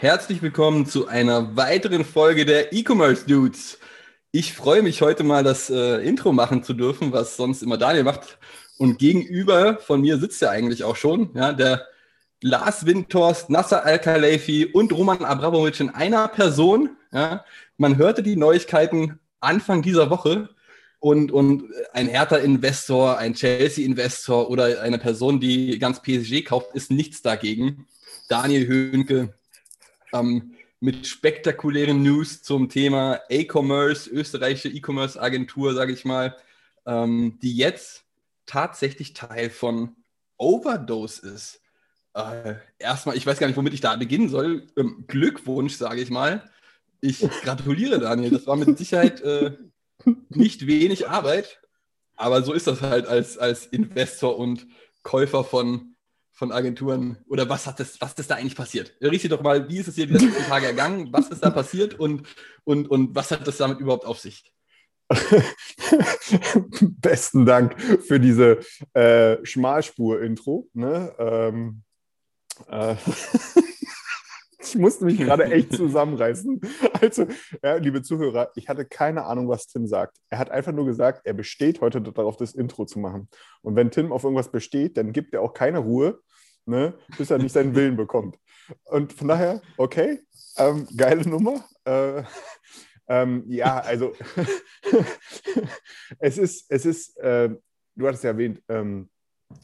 Herzlich willkommen zu einer weiteren Folge der E-Commerce Dudes. Ich freue mich heute mal, das äh, Intro machen zu dürfen, was sonst immer Daniel macht. Und gegenüber von mir sitzt er eigentlich auch schon, ja, der Lars Windhorst, Nasser Al-Khalafi und Roman Abramovic in einer Person. Ja. Man hörte die Neuigkeiten Anfang dieser Woche und, und ein Hertha-Investor, ein Chelsea-Investor oder eine Person, die ganz PSG kauft, ist nichts dagegen. Daniel Höhnke, ähm, mit spektakulären News zum Thema E-Commerce, österreichische E-Commerce-Agentur, sage ich mal, ähm, die jetzt tatsächlich Teil von Overdose ist. Äh, erstmal, ich weiß gar nicht, womit ich da beginnen soll. Ähm, Glückwunsch, sage ich mal. Ich gratuliere, Daniel. Das war mit Sicherheit äh, nicht wenig Arbeit, aber so ist das halt als, als Investor und Käufer von, von Agenturen. Oder was hat das, was ist da eigentlich passiert? Riech doch mal, wie ist es hier die letzten Tage ergangen? Was ist da passiert und, und, und was hat das damit überhaupt auf sich? Besten Dank für diese äh, Schmalspur-Intro. Ne? Ähm, äh, ich musste mich gerade echt zusammenreißen. Also, ja, liebe Zuhörer, ich hatte keine Ahnung, was Tim sagt. Er hat einfach nur gesagt, er besteht heute darauf, das Intro zu machen. Und wenn Tim auf irgendwas besteht, dann gibt er auch keine Ruhe, ne, bis er nicht seinen Willen bekommt. Und von daher, okay, ähm, geile Nummer. Äh, ähm, ja, also es ist, es ist, äh, du hattest ja erwähnt, ähm,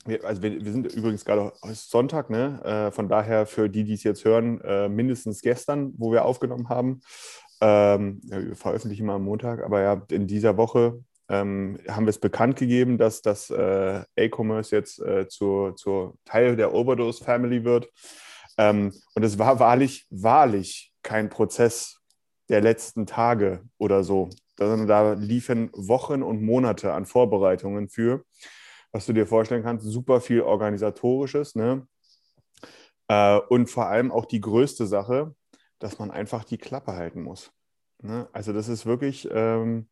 wir, also wir, wir, sind übrigens gerade Sonntag, ne? Äh, von daher für die, die es jetzt hören, äh, mindestens gestern, wo wir aufgenommen haben. Ähm, ja, wir veröffentlichen immer am Montag, aber ja, in dieser Woche ähm, haben wir es bekannt gegeben, dass das äh, E-Commerce jetzt äh, zur, zur Teil der Overdose Family wird. Ähm, und es war wahrlich, wahrlich kein Prozess der letzten Tage oder so, sondern da liefen Wochen und Monate an Vorbereitungen für was du dir vorstellen kannst, super viel organisatorisches. Ne? Äh, und vor allem auch die größte Sache, dass man einfach die Klappe halten muss. Ne? Also das ist wirklich, ähm,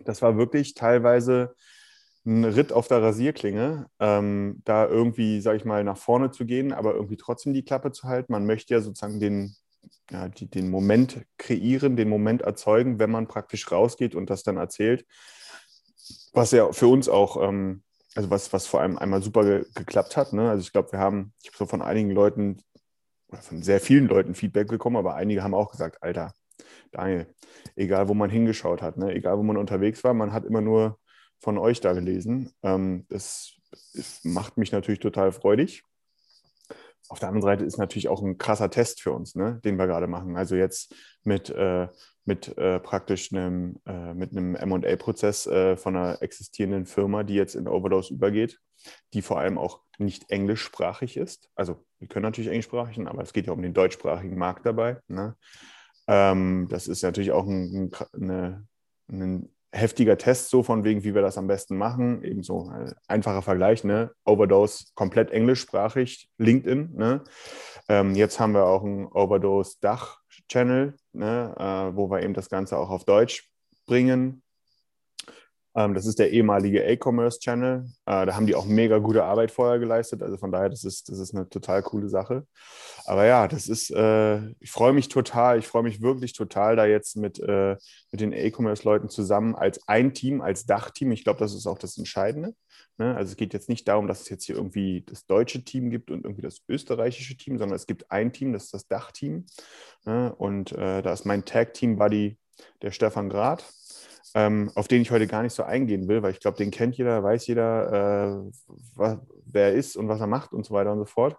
das war wirklich teilweise ein Ritt auf der Rasierklinge, ähm, da irgendwie, sag ich mal, nach vorne zu gehen, aber irgendwie trotzdem die Klappe zu halten. Man möchte ja sozusagen den, ja, die, den Moment kreieren, den Moment erzeugen, wenn man praktisch rausgeht und das dann erzählt. Was ja für uns auch ähm, also was, was vor allem einmal super ge geklappt hat. Ne? Also ich glaube, wir haben, ich habe so von einigen Leuten, oder von sehr vielen Leuten Feedback bekommen, aber einige haben auch gesagt, Alter, Daniel, egal wo man hingeschaut hat, ne? egal wo man unterwegs war, man hat immer nur von euch da gelesen. Ähm, das, das macht mich natürlich total freudig. Auf der anderen Seite ist natürlich auch ein krasser Test für uns, ne? den wir gerade machen. Also jetzt mit äh, mit äh, praktisch einem, äh, mit einem MA-Prozess äh, von einer existierenden Firma, die jetzt in Overdose übergeht, die vor allem auch nicht englischsprachig ist. Also wir können natürlich englischsprachig, aber es geht ja um den deutschsprachigen Markt dabei. Ne? Ähm, das ist natürlich auch ein, ein, ein, heftiger Test, so von wegen, wie wir das am besten machen. Ebenso ein einfacher Vergleich, ne? Overdose komplett englischsprachig, LinkedIn. Ne? Ähm, jetzt haben wir auch einen Overdose-Dach-Channel, ne? äh, wo wir eben das Ganze auch auf Deutsch bringen. Ähm, das ist der ehemalige E-Commerce-Channel. Äh, da haben die auch mega gute Arbeit vorher geleistet. Also von daher, das ist, das ist eine total coole Sache. Aber ja, das ist, äh, ich freue mich total, ich freue mich wirklich total, da jetzt mit, äh, mit den E-Commerce-Leuten zusammen als ein Team, als Dachteam. Ich glaube, das ist auch das Entscheidende. Ne? Also es geht jetzt nicht darum, dass es jetzt hier irgendwie das deutsche Team gibt und irgendwie das österreichische Team, sondern es gibt ein Team, das ist das Dachteam. Ne? Und da ist mein Tag-Team-Buddy, der Stefan Grad ähm, auf den ich heute gar nicht so eingehen will, weil ich glaube, den kennt jeder, weiß jeder, äh, wer er ist und was er macht und so weiter und so fort.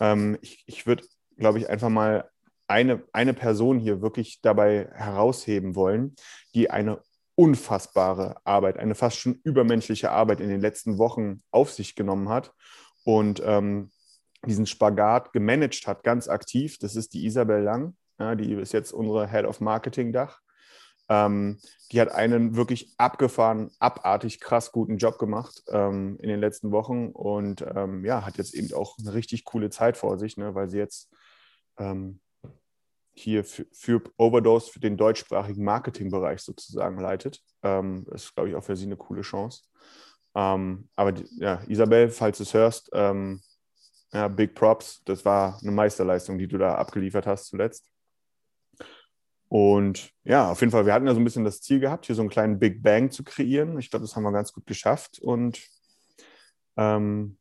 Ähm, ich ich würde, glaube ich, einfach mal eine, eine Person hier wirklich dabei herausheben wollen, die eine unfassbare Arbeit, eine fast schon übermenschliche Arbeit in den letzten Wochen auf sich genommen hat, und ähm, diesen Spagat gemanagt hat, ganz aktiv. Das ist die Isabel Lang, ja, die ist jetzt unsere Head of Marketing Dach. Ähm, die hat einen wirklich abgefahren, abartig krass guten Job gemacht ähm, in den letzten Wochen und ähm, ja, hat jetzt eben auch eine richtig coole Zeit vor sich, ne, weil sie jetzt ähm, hier für, für, Overdose für den deutschsprachigen Marketingbereich sozusagen leitet. Ähm, das ist, glaube ich, auch für sie eine coole Chance. Ähm, aber ja, Isabel, falls du es hörst, ja, Big Props. Das war eine Meisterleistung, die du da abgeliefert hast zuletzt. Und ja, auf jeden Fall, wir hatten ja so ein bisschen das Ziel gehabt, hier so einen kleinen Big Bang zu kreieren. Ich glaube, das haben wir ganz gut geschafft. Und ähm,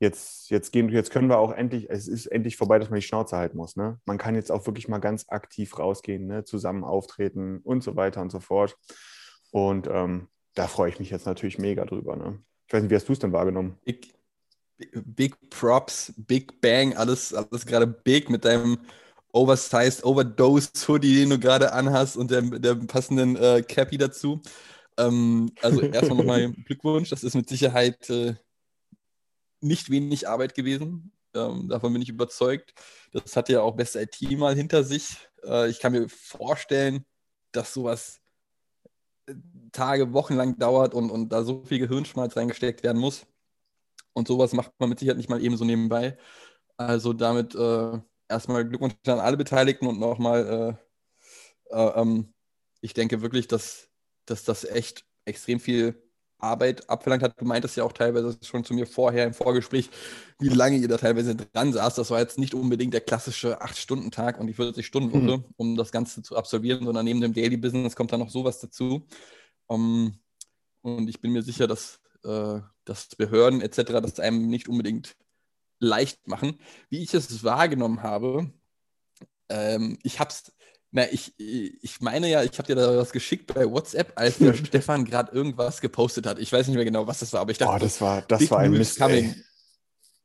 jetzt, jetzt, gehen, jetzt können wir auch endlich, es ist endlich vorbei, dass man die Schnauze halten muss. Ne? Man kann jetzt auch wirklich mal ganz aktiv rausgehen, ne? zusammen auftreten und so weiter und so fort. Und ähm, da freue ich mich jetzt natürlich mega drüber. Ne? Ich weiß nicht, wie hast du es denn wahrgenommen? Ich, Big Props, Big Bang, alles, alles gerade big mit deinem Oversized Overdose Hoodie, den du gerade anhast und der, der passenden äh, Cappy dazu. Ähm, also erstmal nochmal Glückwunsch. Das ist mit Sicherheit äh, nicht wenig Arbeit gewesen. Ähm, davon bin ich überzeugt. Das hat ja auch Best IT mal hinter sich. Äh, ich kann mir vorstellen, dass sowas äh, Tage, Wochen lang dauert und, und da so viel Gehirnschmalz reingesteckt werden muss. Und sowas macht man mit Sicherheit nicht mal eben so nebenbei. Also damit äh, erstmal Glückwunsch an alle Beteiligten und nochmal, äh, äh, ähm, ich denke wirklich, dass, dass das echt extrem viel Arbeit abverlangt hat. Du meintest ja auch teilweise schon zu mir vorher im Vorgespräch, wie lange ihr da teilweise dran saß. Das war jetzt nicht unbedingt der klassische 8-Stunden-Tag und die 40-Stunden-Woche, mhm. um das Ganze zu absolvieren, sondern neben dem Daily Business kommt da noch sowas dazu. Um, ähm, und ich bin mir sicher, dass äh, dass Behörden etc. das einem nicht unbedingt leicht machen. Wie ich es wahrgenommen habe, ähm, ich habe es, na, ich, ich meine ja, ich habe dir da was geschickt bei WhatsApp, als der Stefan gerade irgendwas gepostet hat. Ich weiß nicht mehr genau, was das war, aber ich dachte, oh, das war, das war ein Mist.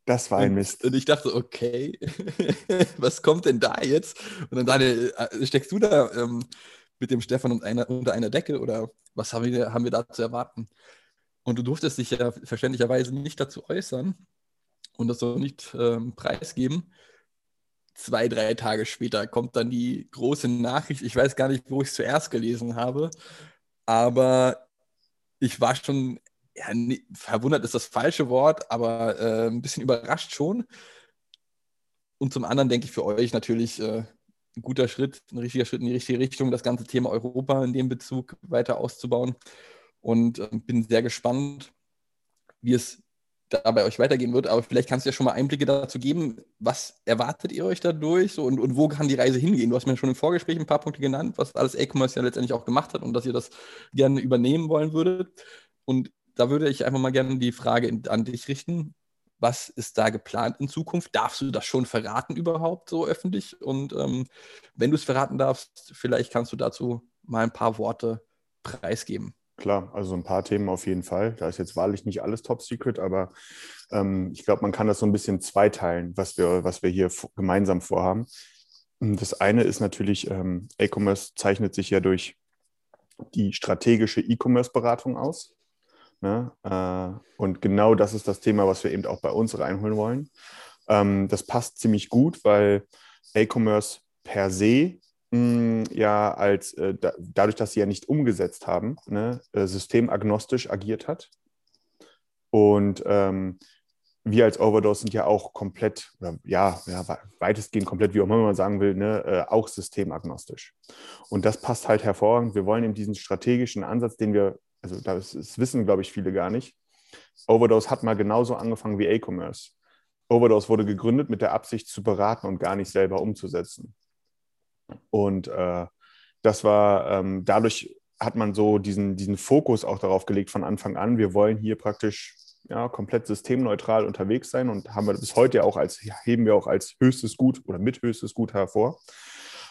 Das war ein Mist. Und, und ich dachte, okay, was kommt denn da jetzt? Und dann Daniel, äh, steckst du da ähm, mit dem Stefan und einer, unter einer Decke oder was haben wir, haben wir da zu erwarten? Und du durftest dich ja verständlicherweise nicht dazu äußern und das so nicht ähm, preisgeben. Zwei, drei Tage später kommt dann die große Nachricht. Ich weiß gar nicht, wo ich es zuerst gelesen habe, aber ich war schon, ja, verwundert ist das falsche Wort, aber äh, ein bisschen überrascht schon. Und zum anderen denke ich für euch natürlich äh, ein guter Schritt, ein richtiger Schritt in die richtige Richtung, das ganze Thema Europa in dem Bezug weiter auszubauen und äh, bin sehr gespannt, wie es da bei euch weitergehen wird. Aber vielleicht kannst du ja schon mal Einblicke dazu geben. Was erwartet ihr euch dadurch so, und, und wo kann die Reise hingehen? Du hast mir schon im Vorgespräch ein paar Punkte genannt, was alles E-Commerce ja letztendlich auch gemacht hat und dass ihr das gerne übernehmen wollen würdet. Und da würde ich einfach mal gerne die Frage an dich richten. Was ist da geplant in Zukunft? Darfst du das schon verraten überhaupt so öffentlich? Und ähm, wenn du es verraten darfst, vielleicht kannst du dazu mal ein paar Worte preisgeben. Klar, also ein paar Themen auf jeden Fall. Da ist jetzt wahrlich nicht alles top secret, aber ähm, ich glaube, man kann das so ein bisschen zweiteilen, was wir, was wir hier gemeinsam vorhaben. Das eine ist natürlich, ähm, E-Commerce zeichnet sich ja durch die strategische E-Commerce-Beratung aus. Ne? Äh, und genau das ist das Thema, was wir eben auch bei uns reinholen wollen. Ähm, das passt ziemlich gut, weil E-Commerce per se ja als äh, da, dadurch, dass sie ja nicht umgesetzt haben, ne, äh, systemagnostisch agiert hat. Und ähm, wir als Overdose sind ja auch komplett, ja, ja, weitestgehend komplett, wie auch immer man sagen will, ne, äh, auch systemagnostisch. Und das passt halt hervorragend. Wir wollen eben diesen strategischen Ansatz, den wir, also das, das wissen, glaube ich, viele gar nicht. Overdose hat mal genauso angefangen wie E-Commerce. Overdose wurde gegründet mit der Absicht zu beraten und gar nicht selber umzusetzen. Und äh, das war, ähm, dadurch hat man so diesen, diesen Fokus auch darauf gelegt von Anfang an. Wir wollen hier praktisch ja, komplett systemneutral unterwegs sein und haben wir bis heute auch als, heben wir auch als höchstes Gut oder mit höchstes Gut hervor.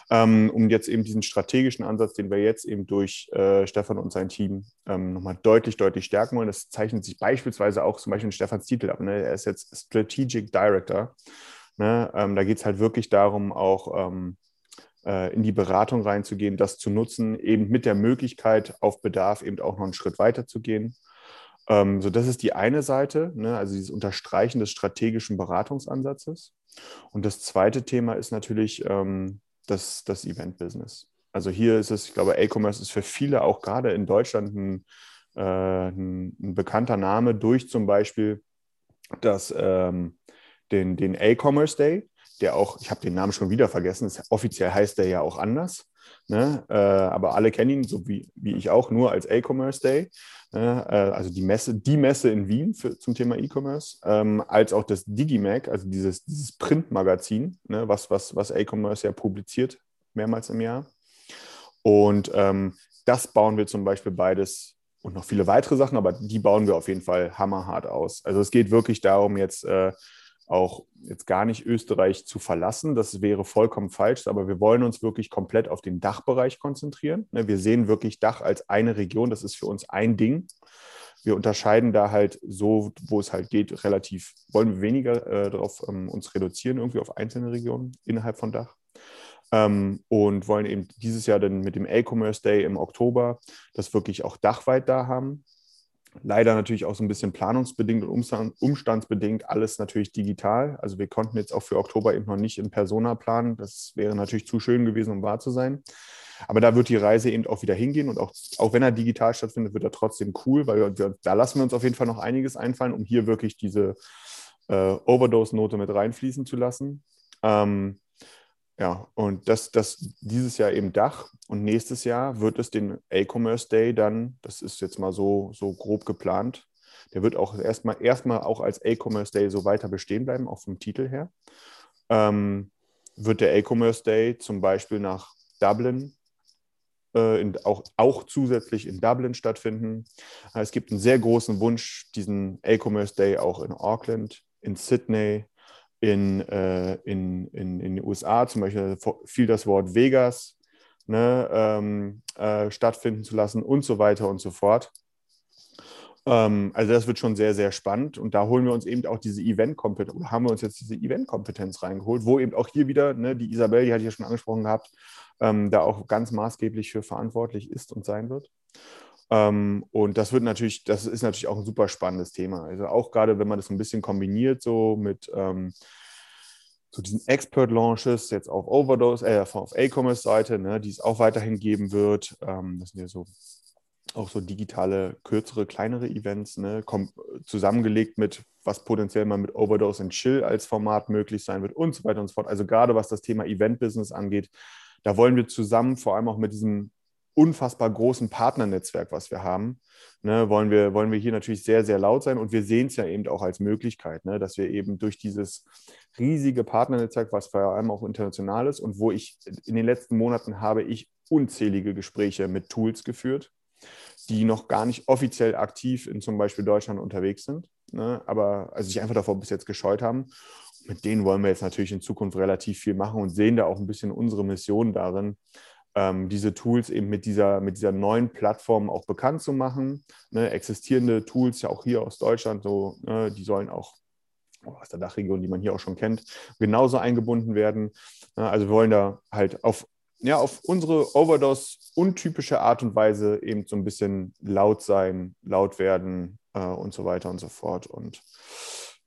Ähm, um jetzt eben diesen strategischen Ansatz, den wir jetzt eben durch äh, Stefan und sein Team ähm, nochmal deutlich, deutlich stärken wollen. Das zeichnet sich beispielsweise auch zum Beispiel in Stefans Titel ab. Ne? Er ist jetzt Strategic Director. Ne? Ähm, da geht es halt wirklich darum, auch ähm, äh, in die Beratung reinzugehen, das zu nutzen, eben mit der Möglichkeit, auf Bedarf eben auch noch einen Schritt weiter zu gehen. Ähm, so, das ist die eine Seite, ne, also dieses Unterstreichen des strategischen Beratungsansatzes. Und das zweite Thema ist natürlich ähm, das, das Event-Business. Also hier ist es, ich glaube, E-Commerce ist für viele auch gerade in Deutschland ein, äh, ein, ein, bekannter Name durch zum Beispiel das, ähm, den, den E-Commerce Day, der auch, ich habe den Namen schon wieder vergessen, offiziell heißt der ja auch anders. Ne? Äh, aber alle kennen ihn, so wie, wie ich auch, nur als E-Commerce Day. Ne? Äh, also die Messe, die Messe in Wien für, zum Thema E-Commerce, ähm, als auch das Digimac, also dieses, dieses Printmagazin, ne? was, was, was E-Commerce ja publiziert, mehrmals im Jahr. Und ähm, das bauen wir zum Beispiel beides und noch viele weitere Sachen, aber die bauen wir auf jeden Fall hammerhart aus. Also es geht wirklich darum, jetzt äh, auch jetzt gar nicht Österreich zu verlassen. Das wäre vollkommen falsch, aber wir wollen uns wirklich komplett auf den Dachbereich konzentrieren. Ne, wir sehen wirklich Dach als eine Region, das ist für uns ein Ding. Wir unterscheiden da halt so, wo es halt geht, relativ, wollen wir weniger äh, darauf ähm, uns reduzieren, irgendwie auf einzelne Regionen innerhalb von Dach. Ähm, und wollen eben dieses Jahr dann mit dem E-Commerce Day im Oktober das wirklich auch dachweit da haben. Leider natürlich auch so ein bisschen planungsbedingt und umstandsbedingt alles natürlich digital. Also wir konnten jetzt auch für Oktober eben noch nicht in Persona planen. Das wäre natürlich zu schön gewesen, um wahr zu sein. Aber da wird die Reise eben auch wieder hingehen und auch, auch wenn er digital stattfindet, wird er trotzdem cool, weil wir, da lassen wir uns auf jeden Fall noch einiges einfallen, um hier wirklich diese äh, Overdose-Note mit reinfließen zu lassen. Ähm, ja, und das, das dieses Jahr eben Dach und nächstes Jahr wird es den E-Commerce Day dann, das ist jetzt mal so, so grob geplant, der wird auch erstmal erstmal auch als E-Commerce Day so weiter bestehen bleiben, auch vom Titel her. Ähm, wird der E-Commerce Day zum Beispiel nach Dublin, äh, in, auch, auch zusätzlich in Dublin stattfinden. Es gibt einen sehr großen Wunsch, diesen E-Commerce Day auch in Auckland, in Sydney, in, äh, in, in, in den USA zum Beispiel fiel das Wort Vegas ne, ähm, äh, stattfinden zu lassen und so weiter und so fort. Ähm, also das wird schon sehr, sehr spannend und da holen wir uns eben auch diese Event-Kompetenz, oder haben wir uns jetzt diese Event-Kompetenz reingeholt, wo eben auch hier wieder, ne, die Isabel, die hatte ich ja schon angesprochen gehabt, ähm, da auch ganz maßgeblich für verantwortlich ist und sein wird. Ähm, und das wird natürlich, das ist natürlich auch ein super spannendes Thema. Also auch gerade, wenn man das ein bisschen kombiniert, so mit ähm, so diesen Expert-Launches jetzt auf Overdose, äh, auf E-Commerce-Seite, ne, die es auch weiterhin geben wird. Ähm, das sind ja so auch so digitale, kürzere, kleinere Events, ne, zusammengelegt mit, was potenziell mal mit Overdose and Chill als Format möglich sein wird und so weiter und so fort. Also gerade was das Thema Event-Business angeht, da wollen wir zusammen vor allem auch mit diesem unfassbar großen Partnernetzwerk, was wir haben, ne, wollen, wir, wollen wir hier natürlich sehr, sehr laut sein. Und wir sehen es ja eben auch als Möglichkeit, ne, dass wir eben durch dieses riesige Partnernetzwerk, was vor allem auch international ist und wo ich in den letzten Monaten habe ich unzählige Gespräche mit Tools geführt, die noch gar nicht offiziell aktiv in zum Beispiel Deutschland unterwegs sind, ne, aber also sich einfach davor bis jetzt gescheut haben. Mit denen wollen wir jetzt natürlich in Zukunft relativ viel machen und sehen da auch ein bisschen unsere Mission darin, ähm, diese Tools eben mit dieser, mit dieser neuen Plattform auch bekannt zu machen. Ne, existierende Tools, ja auch hier aus Deutschland, so, ne, die sollen auch oh, aus der Dachregion, die man hier auch schon kennt, genauso eingebunden werden. Ne, also wir wollen da halt auf, ja, auf unsere Overdose-untypische Art und Weise eben so ein bisschen laut sein, laut werden äh, und so weiter und so fort. Und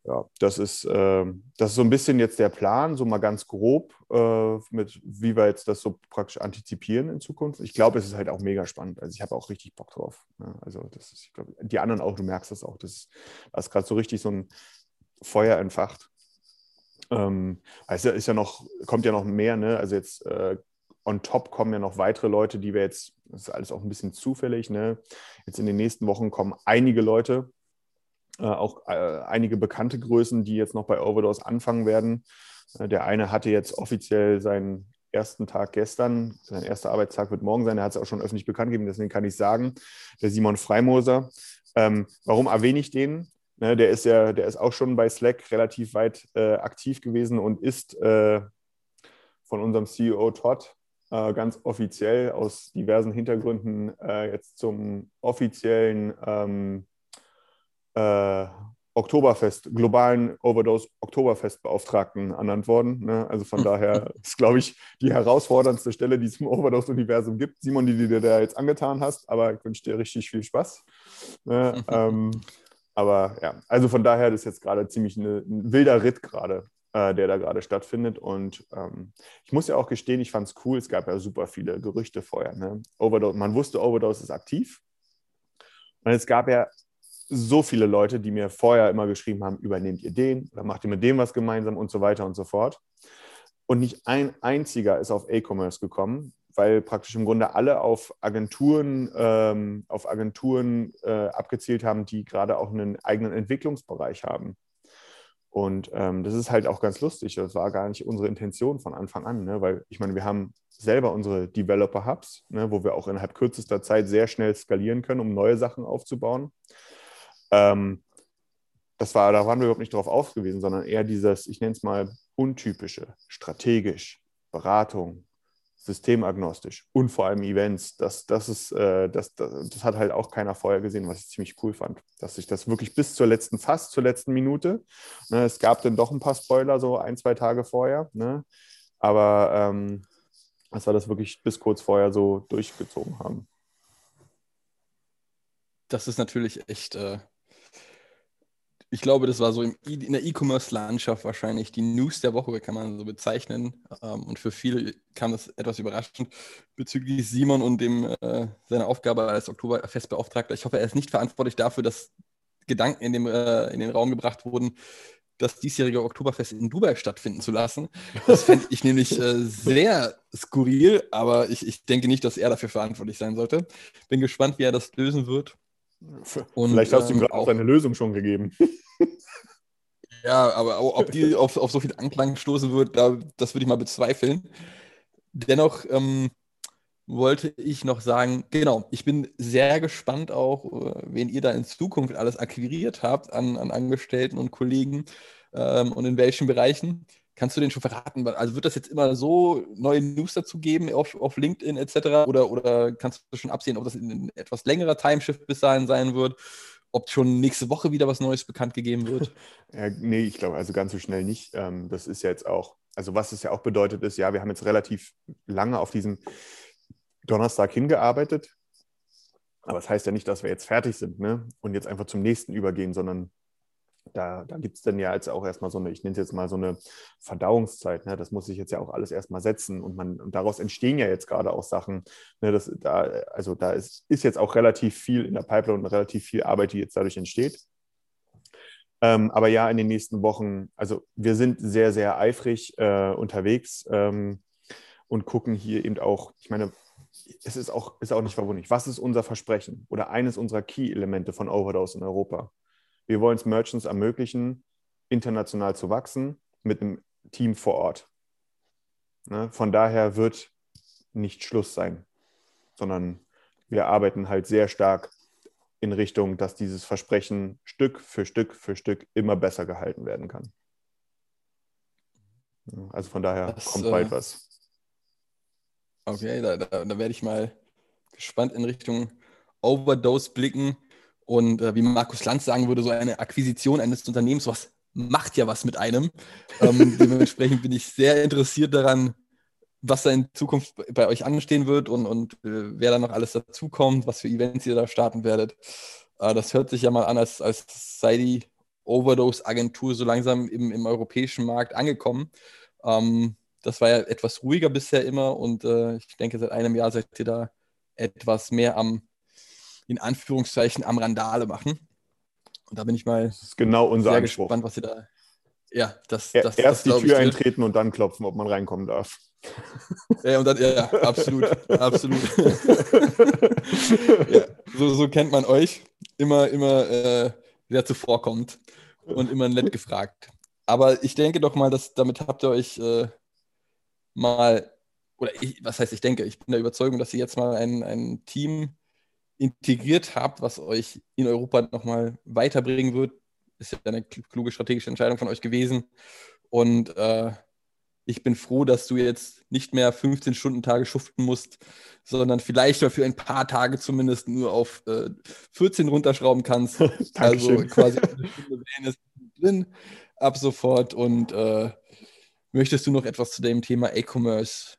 ja, das ist, äh, das ist so ein bisschen jetzt der Plan, so mal ganz grob, äh, mit wie wir jetzt das so praktisch antizipieren in Zukunft. Ich glaube, es ist halt auch mega spannend. Also ich habe auch richtig Bock drauf. Ne? Also das ist, ich glaube, die anderen auch, du merkst das auch, das, das ist gerade so richtig so ein Feuer entfacht. Ähm, es ist ja noch, kommt ja noch mehr, ne? Also jetzt äh, on top kommen ja noch weitere Leute, die wir jetzt, das ist alles auch ein bisschen zufällig, ne? Jetzt in den nächsten Wochen kommen einige Leute, auch äh, einige bekannte Größen, die jetzt noch bei Overdose anfangen werden. Äh, der eine hatte jetzt offiziell seinen ersten Tag gestern, sein erster Arbeitstag wird morgen sein, er hat es auch schon öffentlich bekannt gegeben, deswegen kann ich sagen, der Simon Freimoser. Ähm, warum erwähne ich den? Ne, der ist ja, der ist auch schon bei Slack relativ weit äh, aktiv gewesen und ist äh, von unserem CEO Todd äh, ganz offiziell aus diversen Hintergründen jetzt zum offiziellen ähm, äh, Oktoberfest, globalen Overdose Oktoberfest-Beauftragten ernannt worden. Ne? Also von daher ist, glaube ich, die herausforderndste Stelle, die es im Overdose-Universum gibt. Simon, die, die du dir da jetzt angetan hast, aber ich wünsche dir richtig viel Spaß. Ne? ähm, aber ja, also von daher das ist jetzt gerade ziemlich eine, ein wilder Ritt gerade, äh, der da gerade stattfindet. Und ähm, ich muss ja auch gestehen, ich fand es cool. Es gab ja super viele Gerüchte vorher. Ne? Overdose, man wusste, Overdose ist aktiv. Und es gab ja so viele Leute, die mir vorher immer geschrieben haben, übernehmt ihr den oder macht ihr mit dem was gemeinsam und so weiter und so fort. Und nicht ein einziger ist auf E-Commerce gekommen, weil praktisch im Grunde alle auf Agenturen, ähm, auf Agenturen äh, abgezielt haben, die gerade auch einen eigenen Entwicklungsbereich haben. Und ähm, das ist halt auch ganz lustig. Das war gar nicht unsere Intention von Anfang an, ne? weil ich meine, wir haben selber unsere Developer-Hubs, ne? wo wir auch innerhalb kürzester Zeit sehr schnell skalieren können, um neue Sachen aufzubauen. Ähm, das war, da waren wir überhaupt nicht drauf ausgewiesen, sondern eher dieses, ich nenne es mal untypische, strategisch, Beratung, systemagnostisch und vor allem Events. Das, das, ist, äh, das, das, das, hat halt auch keiner vorher gesehen, was ich ziemlich cool fand. Dass sich das wirklich bis zur letzten, fast zur letzten Minute, ne, es gab dann doch ein paar Spoiler so ein, zwei Tage vorher, ne, aber ähm, dass wir das wirklich bis kurz vorher so durchgezogen haben. Das ist natürlich echt äh, ich glaube, das war so in der E-Commerce-Landschaft wahrscheinlich die News der Woche, kann man so bezeichnen. Ähm, und für viele kam das etwas überraschend bezüglich Simon und dem, äh, seiner Aufgabe als Oktoberfestbeauftragter. Ich hoffe, er ist nicht verantwortlich dafür, dass Gedanken in, dem, äh, in den Raum gebracht wurden, das diesjährige Oktoberfest in Dubai stattfinden zu lassen. Das fände ich nämlich äh, sehr skurril, aber ich, ich denke nicht, dass er dafür verantwortlich sein sollte. Bin gespannt, wie er das lösen wird. Und, Vielleicht hast du ihm ähm, gerade auch seine Lösung schon gegeben. Ja, aber ob die auf, auf so viel Anklang stoßen wird, da, das würde ich mal bezweifeln. Dennoch ähm, wollte ich noch sagen, genau, ich bin sehr gespannt auch, äh, wen ihr da in Zukunft alles akquiriert habt an, an Angestellten und Kollegen ähm, und in welchen Bereichen. Kannst du den schon verraten? Also wird das jetzt immer so neue News dazu geben auf, auf LinkedIn etc. Oder, oder kannst du schon absehen, ob das ein etwas längerer Timeshift bis dahin sein wird? Ob schon nächste Woche wieder was Neues bekannt gegeben wird? ja, nee, ich glaube, also ganz so schnell nicht. Ähm, das ist ja jetzt auch, also was es ja auch bedeutet ist, ja, wir haben jetzt relativ lange auf diesen Donnerstag hingearbeitet. Aber das heißt ja nicht, dass wir jetzt fertig sind ne? und jetzt einfach zum nächsten übergehen, sondern da, da gibt es dann ja jetzt auch erstmal so eine, ich nenne es jetzt mal so eine Verdauungszeit. Ne? Das muss sich jetzt ja auch alles erstmal setzen und, man, und daraus entstehen ja jetzt gerade auch Sachen. Ne? Das, da, also da ist, ist jetzt auch relativ viel in der Pipeline und relativ viel Arbeit, die jetzt dadurch entsteht. Ähm, aber ja, in den nächsten Wochen, also wir sind sehr, sehr eifrig äh, unterwegs ähm, und gucken hier eben auch, ich meine, es ist auch, ist auch nicht verwunderlich. Was ist unser Versprechen oder eines unserer Key-Elemente von Overdose in Europa? Wir wollen es Merchants ermöglichen, international zu wachsen mit einem Team vor Ort. Ne? Von daher wird nicht Schluss sein, sondern wir arbeiten halt sehr stark in Richtung, dass dieses Versprechen Stück für Stück für Stück immer besser gehalten werden kann. Also von daher das, kommt bald äh, was. Okay, da, da, da werde ich mal gespannt in Richtung Overdose blicken. Und äh, wie Markus Lanz sagen würde, so eine Akquisition eines Unternehmens, was macht ja was mit einem. Ähm, dementsprechend bin ich sehr interessiert daran, was da in Zukunft bei euch anstehen wird und, und äh, wer da noch alles dazukommt, was für Events ihr da starten werdet. Äh, das hört sich ja mal an, als, als sei die Overdose-Agentur so langsam im, im europäischen Markt angekommen. Ähm, das war ja etwas ruhiger bisher immer und äh, ich denke, seit einem Jahr seid ihr da etwas mehr am in Anführungszeichen am Randale machen. Und da bin ich mal das ist genau unser sehr Anspruch. gespannt, was sie da. Ja, das, das Erst das, die Tür eintreten und dann klopfen, ob man reinkommen darf. Ja, und dann, ja, absolut, absolut. ja, so, so, kennt man euch. Immer, immer äh, sehr zuvorkommt und immer nett gefragt. Aber ich denke doch mal, dass damit habt ihr euch äh, mal, oder ich, was heißt ich denke, ich bin der Überzeugung, dass ihr jetzt mal ein, ein Team integriert habt, was euch in Europa nochmal weiterbringen wird. Ist ja eine kluge strategische Entscheidung von euch gewesen. Und äh, ich bin froh, dass du jetzt nicht mehr 15 Stunden Tage schuften musst, sondern vielleicht mal für ein paar Tage zumindest nur auf äh, 14 runterschrauben kannst. also quasi eine Stunde ist drin ab sofort. Und äh, möchtest du noch etwas zu dem Thema E-Commerce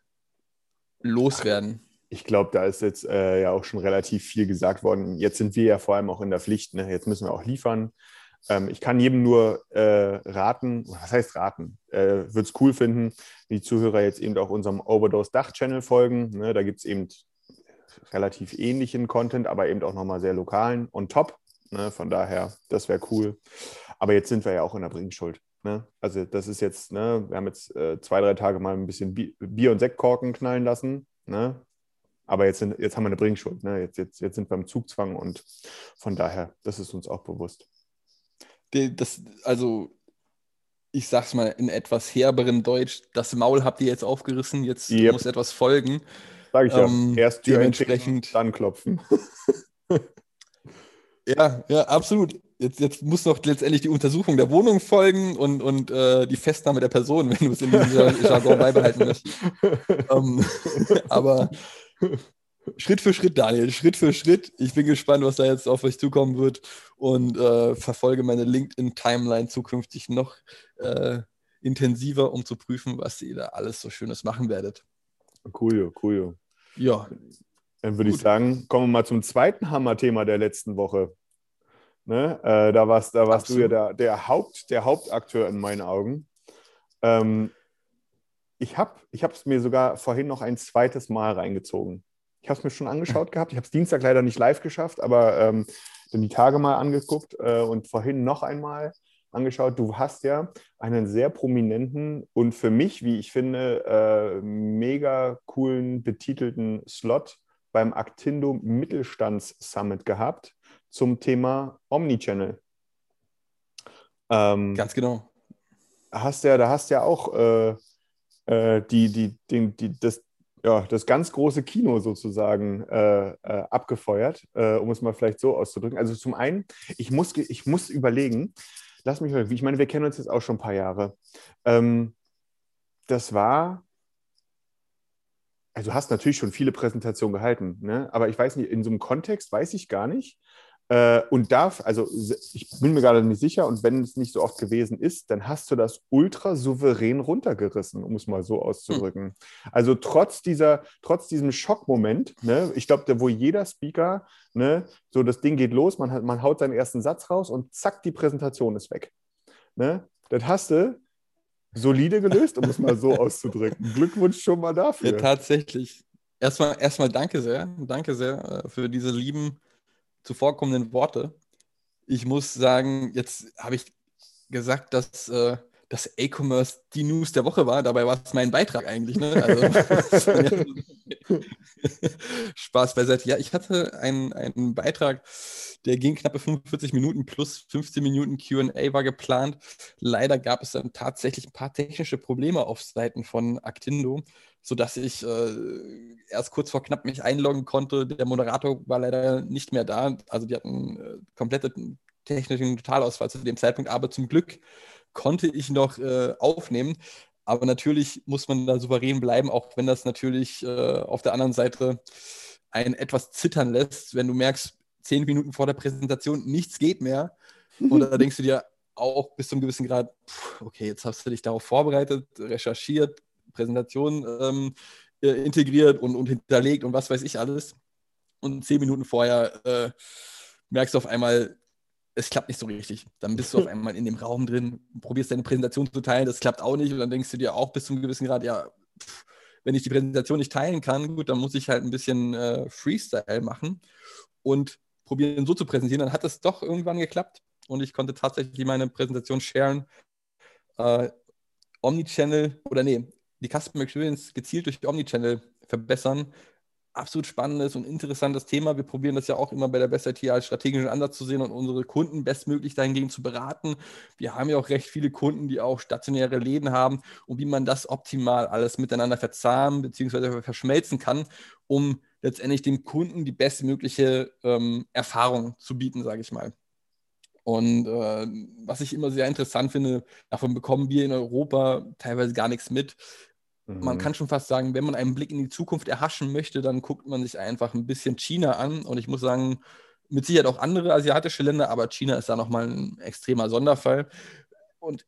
loswerden? Ich glaube, da ist jetzt äh, ja auch schon relativ viel gesagt worden. Jetzt sind wir ja vor allem auch in der Pflicht. Ne? Jetzt müssen wir auch liefern. Ähm, ich kann jedem nur äh, raten, was heißt raten? Äh, Würde es cool finden, die Zuhörer jetzt eben auch unserem Overdose-Dach-Channel folgen. Ne? Da gibt es eben relativ ähnlichen Content, aber eben auch nochmal sehr lokalen und top. Ne? Von daher, das wäre cool. Aber jetzt sind wir ja auch in der Bringschuld. Ne? Also das ist jetzt, ne? wir haben jetzt äh, zwei, drei Tage mal ein bisschen Bier- und Sektkorken knallen lassen. Ne? Aber jetzt, sind, jetzt haben wir eine Bringschuld. Ne? Jetzt, jetzt, jetzt sind wir im Zugzwang und von daher, das ist uns auch bewusst das, also ich sag's mal in etwas herberem Deutsch, das Maul habt ihr jetzt aufgerissen, jetzt yep. muss etwas folgen. Sag ich ähm, ja. Erst dementsprechend dann klopfen. ja, ja, absolut. Jetzt, jetzt muss noch letztendlich die Untersuchung der Wohnung folgen und, und äh, die Festnahme der Person, wenn du es in diesem Jargon beibehalten möchtest. ähm, aber Schritt für Schritt, Daniel, Schritt für Schritt. Ich bin gespannt, was da jetzt auf euch zukommen wird und äh, verfolge meine LinkedIn-Timeline zukünftig noch äh, intensiver, um zu prüfen, was ihr da alles so Schönes machen werdet. Cool, cool. Ja. Dann würde ich sagen, kommen wir mal zum zweiten Hammer-Thema der letzten Woche. Ne? Äh, da warst, da warst du ja der, der, Haupt, der Hauptakteur in meinen Augen. Ähm, ich habe es mir sogar vorhin noch ein zweites Mal reingezogen. Ich habe es mir schon angeschaut gehabt. Ich habe es Dienstag leider nicht live geschafft, aber ähm, dann die Tage mal angeguckt äh, und vorhin noch einmal angeschaut. Du hast ja einen sehr prominenten und für mich, wie ich finde, äh, mega coolen betitelten Slot beim Actindo Mittelstands Summit gehabt zum Thema Omnichannel. Ähm, Ganz genau. Hast ja, da hast ja auch äh, äh die, die, die, die, das, ja, das ganz große Kino sozusagen äh, äh, abgefeuert, äh, um es mal vielleicht so auszudrücken. Also zum einen, ich muss, ich muss überlegen, lass mich mal, ich meine, wir kennen uns jetzt auch schon ein paar Jahre. Ähm, das war, also du hast natürlich schon viele Präsentationen gehalten, ne? aber ich weiß nicht, in so einem Kontext weiß ich gar nicht, äh, und darf, also ich bin mir gerade nicht sicher, und wenn es nicht so oft gewesen ist, dann hast du das ultra souverän runtergerissen, um es mal so auszudrücken. Hm. Also trotz dieser, trotz diesem Schockmoment, ne, ich glaube, wo jeder Speaker, ne, so das Ding geht los, man, hat, man haut seinen ersten Satz raus und zack, die Präsentation ist weg. Ne? Das hast du solide gelöst, um es mal so auszudrücken. Glückwunsch schon mal dafür. Ja, tatsächlich. Erstmal, erstmal danke sehr. Danke sehr äh, für diese lieben zuvorkommenden Worte. Ich muss sagen, jetzt habe ich gesagt, dass äh, das E-Commerce die News der Woche war. Dabei war es mein Beitrag eigentlich. Ne? Also, Spaß beiseite. Ja, ich hatte einen, einen Beitrag, der ging knappe 45 Minuten plus 15 Minuten QA war geplant. Leider gab es dann tatsächlich ein paar technische Probleme auf Seiten von Actindo, sodass ich äh, erst kurz vor knapp mich einloggen konnte. Der Moderator war leider nicht mehr da. Also die hatten äh, komplette technischen Totalausfall zu dem Zeitpunkt, aber zum Glück konnte ich noch äh, aufnehmen. Aber natürlich muss man da souverän bleiben, auch wenn das natürlich äh, auf der anderen Seite einen etwas zittern lässt, wenn du merkst, zehn Minuten vor der Präsentation nichts geht mehr. Und da denkst du dir auch bis zu einem gewissen Grad, okay, jetzt hast du dich darauf vorbereitet, recherchiert, Präsentation ähm, äh, integriert und, und hinterlegt und was weiß ich alles. Und zehn Minuten vorher äh, merkst du auf einmal, es klappt nicht so richtig. Dann bist du auf einmal in dem Raum drin, probierst deine Präsentation zu teilen, das klappt auch nicht. Und dann denkst du dir auch bis zu einem gewissen Grad, ja, pff, wenn ich die Präsentation nicht teilen kann, gut, dann muss ich halt ein bisschen äh, Freestyle machen und probieren so zu präsentieren. Dann hat es doch irgendwann geklappt und ich konnte tatsächlich meine Präsentation sharen. Äh, Omnichannel oder nee, die Customer Experience gezielt durch Omnichannel verbessern absolut spannendes und interessantes Thema. Wir probieren das ja auch immer bei der Best IT als strategischen Ansatz zu sehen und unsere Kunden bestmöglich dahingegen zu beraten. Wir haben ja auch recht viele Kunden, die auch stationäre Läden haben und wie man das optimal alles miteinander verzahnen bzw. verschmelzen kann, um letztendlich dem Kunden die bestmögliche ähm, Erfahrung zu bieten, sage ich mal. Und äh, was ich immer sehr interessant finde, davon bekommen wir in Europa teilweise gar nichts mit. Man Mhm. kann schon fast sagen, wenn man einen Blick in die Zukunft erhaschen möchte, dann guckt man sich einfach ein bisschen China an. Und ich muss sagen, mit Sicherheit auch andere asiatische Länder, aber China ist da nochmal ein extremer Sonderfall. Und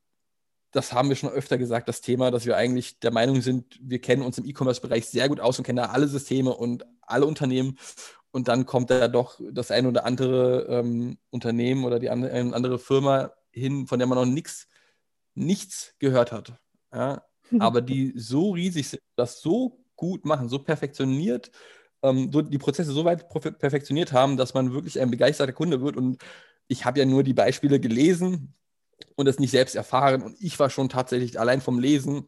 das haben wir schon öfter gesagt, das Thema, dass wir eigentlich der Meinung sind, wir kennen uns im E-Commerce-Bereich sehr gut aus und kennen da alle Systeme und alle Unternehmen. Und dann kommt da doch das ein oder andere ähm, Unternehmen oder die andere, andere Firma hin, von der man noch nichts, nichts gehört hat. Ja? Aber die so riesig sind, das so gut machen, so perfektioniert, ähm, so die Prozesse so weit perfektioniert haben, dass man wirklich ein begeisterter Kunde wird. Und ich habe ja nur die Beispiele gelesen und es nicht selbst erfahren. Und ich war schon tatsächlich allein vom Lesen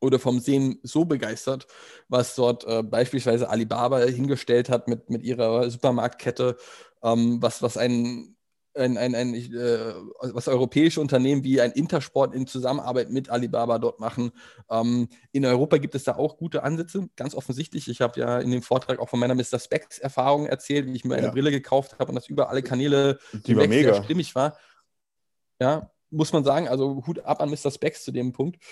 oder vom Sehen so begeistert, was dort äh, beispielsweise Alibaba hingestellt hat mit, mit ihrer Supermarktkette, ähm, was, was ein, ein, ein, ein äh, was europäische Unternehmen wie ein Intersport in Zusammenarbeit mit Alibaba dort machen. Ähm, in Europa gibt es da auch gute Ansätze, ganz offensichtlich. Ich habe ja in dem Vortrag auch von meiner Mr. Specs Erfahrung erzählt, wie ich mir eine Ja. Brille gekauft habe und das über alle Kanäle Die war mega. stimmig war. Ja, muss man sagen, also Hut ab an Mr. Specs zu dem Punkt.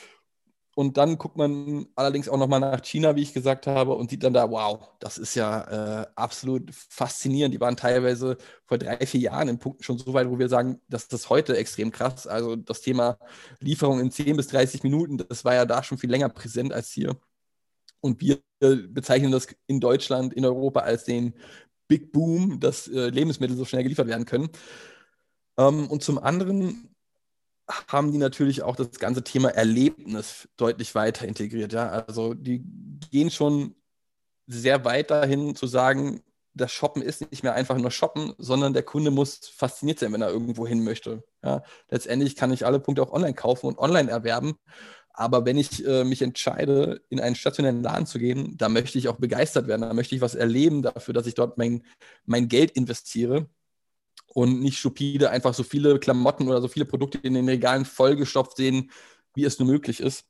Und dann guckt man allerdings auch nochmal nach China, wie ich gesagt habe, und sieht dann da, wow, das ist ja äh, absolut faszinierend. Die waren teilweise vor drei, vier Jahren in Punkten schon so weit, wo wir sagen, das ist heute extrem krass. Also das Thema Lieferung in 10 bis 30 Minuten, das war ja da schon viel länger präsent als hier. Und wir bezeichnen das in Deutschland, in Europa als den Big Boom, dass äh, Lebensmittel so schnell geliefert werden können. Ähm, und zum anderen haben die natürlich auch das ganze Thema Erlebnis deutlich weiter integriert. Ja? Also die gehen schon sehr weit dahin zu sagen, das Shoppen ist nicht mehr einfach nur Shoppen, sondern der Kunde muss fasziniert sein, wenn er irgendwo hin möchte. Ja? Letztendlich kann ich alle Punkte auch online kaufen und online erwerben. Aber wenn ich äh, mich entscheide, in einen stationären Laden zu gehen, da möchte ich auch begeistert werden. Da möchte ich was erleben dafür, dass ich dort mein, mein Geld investiere und nicht stupide einfach so viele Klamotten oder so viele Produkte in den Regalen vollgestopft sehen, wie es nur möglich ist.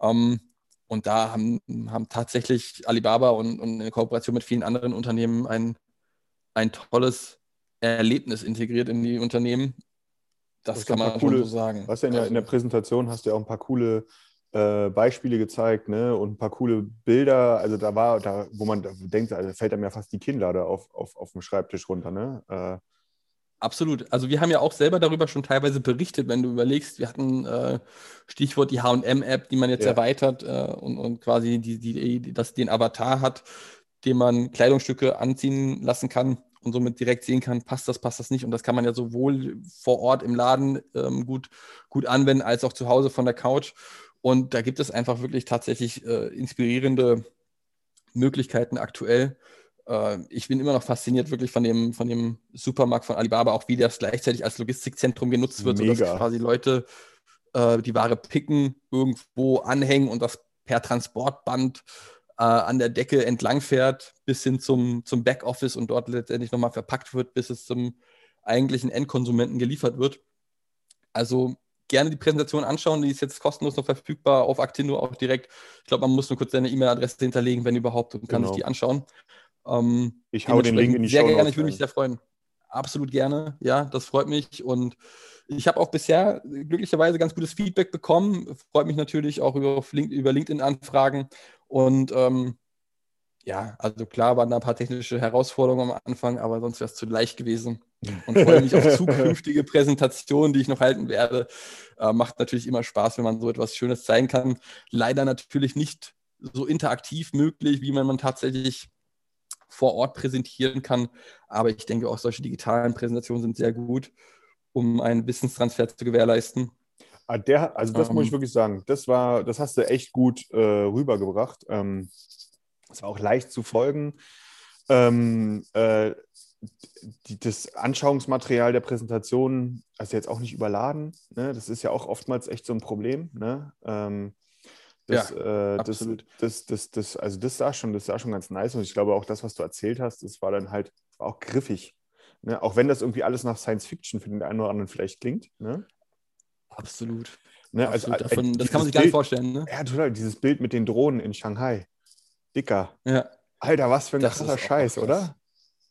Ähm, und da haben, haben tatsächlich Alibaba und, und in Kooperation mit vielen anderen Unternehmen ein, ein tolles Erlebnis integriert in die Unternehmen. Das, Das kann man coole- so sagen. Was ja in der, in der Präsentation hast du ja auch ein paar coole äh, Beispiele gezeigt, ne? Und ein paar coole Bilder. Also da war, da, wo man denkt, also fällt einem ja fast die Kinnlade auf, auf, auf dem Schreibtisch runter, ne? Äh, Absolut. Also wir haben ja auch selber darüber schon teilweise berichtet, wenn du überlegst, wir hatten äh, Stichwort die HM-App, die man jetzt Ja. erweitert äh, und, und quasi die, die, die, das, den Avatar hat, dem man Kleidungsstücke anziehen lassen kann und somit direkt sehen kann, passt das, passt das nicht. Und das kann man ja sowohl vor Ort im Laden ähm, gut, gut anwenden, als auch zu Hause von der Couch. Und da gibt es einfach wirklich tatsächlich äh, inspirierende Möglichkeiten aktuell. Äh, ich bin immer noch fasziniert wirklich von dem, von dem Supermarkt von Alibaba, auch wie das gleichzeitig als Logistikzentrum genutzt wird, sodass Mega. quasi Leute äh, die Ware picken, irgendwo anhängen und das per Transportband äh, an der Decke entlang fährt, bis hin zum, zum Backoffice und dort letztendlich nochmal verpackt wird, bis es zum eigentlichen Endkonsumenten geliefert wird. Also gerne die Präsentation anschauen, die ist jetzt kostenlos noch verfügbar auf Actindo auch direkt. Ich glaube, man muss nur kurz seine E-Mail-Adresse hinterlegen, wenn überhaupt, und kann Genau. sich die anschauen. Ähm, ich hau den Link in die sehr Show gerne, ich würde mich sehr freuen. Absolut gerne, ja, das freut mich. Und ich habe auch bisher glücklicherweise ganz gutes Feedback bekommen. Freut mich natürlich auch über, über LinkedIn-Anfragen. Und ähm, ja, also klar waren da ein paar technische Herausforderungen am Anfang, aber sonst wäre es zu leicht gewesen. Und freue mich auf zukünftige Präsentationen, die ich noch halten werde. Äh, macht natürlich immer Spaß, wenn man so etwas Schönes zeigen kann. Leider natürlich nicht so interaktiv möglich, wie man, man tatsächlich vor Ort präsentieren kann. Aber ich denke, auch solche digitalen Präsentationen sind sehr gut, um einen Wissenstransfer zu gewährleisten. Ah, der, also das muss ich Ähm. wirklich sagen, das war, das hast du echt gut äh, rübergebracht. Ähm, es war auch leicht zu folgen. Ähm, äh, die, das Anschauungsmaterial der Präsentation ist jetzt auch nicht überladen. Ne? Das ist ja auch oftmals echt so ein Problem. Ne? Ähm, das, äh, das, absolut. das, das, das, also das sah schon, das sah schon ganz nice und ich glaube auch das, was du erzählt hast, das war dann halt auch griffig. Ne? Auch wenn das irgendwie alles nach Science Fiction für den einen oder anderen vielleicht klingt. Ne? Absolut. Ne? Absolut. äh, Davon, das kann man sich gar nicht Bild- vorstellen. Ne? Ja, total. Dieses Bild mit den Drohnen in Shanghai. Dicker. Ja, Alter, was für ein Das krasser Scheiß, krass. oder?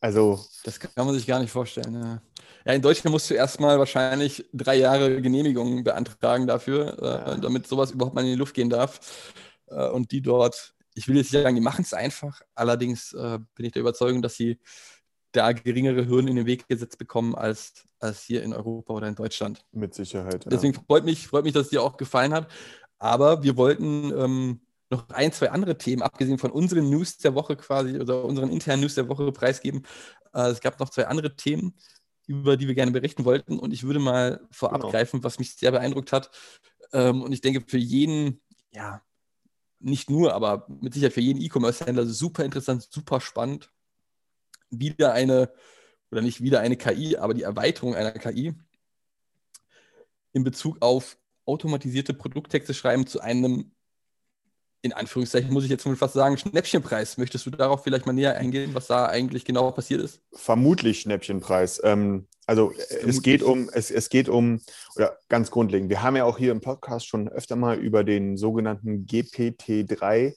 Also, das kann man sich gar nicht vorstellen. Ja. Ja, in Deutschland musst du erstmal wahrscheinlich drei Jahre Genehmigung beantragen dafür, äh, damit sowas überhaupt mal in die Luft gehen darf. Äh, und die dort, ich will jetzt nicht sagen, die machen es einfach, allerdings äh, bin ich der Überzeugung, dass sie da geringere Hürden in den Weg gesetzt bekommen als, als hier in Europa oder in Deutschland. Mit Sicherheit. Ja. Deswegen freut mich, freut mich, dass es dir auch gefallen hat. Aber wir wollten ähm, noch ein, zwei andere Themen, abgesehen von unseren News der Woche quasi oder unseren internen News der Woche preisgeben. Äh, es gab noch zwei andere Themen, über die wir gerne berichten wollten. Und ich würde mal vorab Genau. greifen, was mich sehr beeindruckt hat. Ähm, und ich denke, für jeden, ja, nicht nur, aber mit Sicherheit für jeden E-Commerce-Händler super interessant, super spannend. Wieder eine, oder nicht wieder eine KI, aber die Erweiterung einer KI in Bezug auf automatisierte Produkttexte schreiben zu einem, in Anführungszeichen muss ich jetzt mal fast sagen, Schnäppchenpreis. Möchtest du darauf vielleicht mal näher eingehen, was da eigentlich genau passiert ist? Vermutlich Schnäppchenpreis. Ähm, also äh, es Vermutlich. geht um, es, es geht um, oder ganz grundlegend, wir haben ja auch hier im Podcast schon öfter mal über den sogenannten GPT-3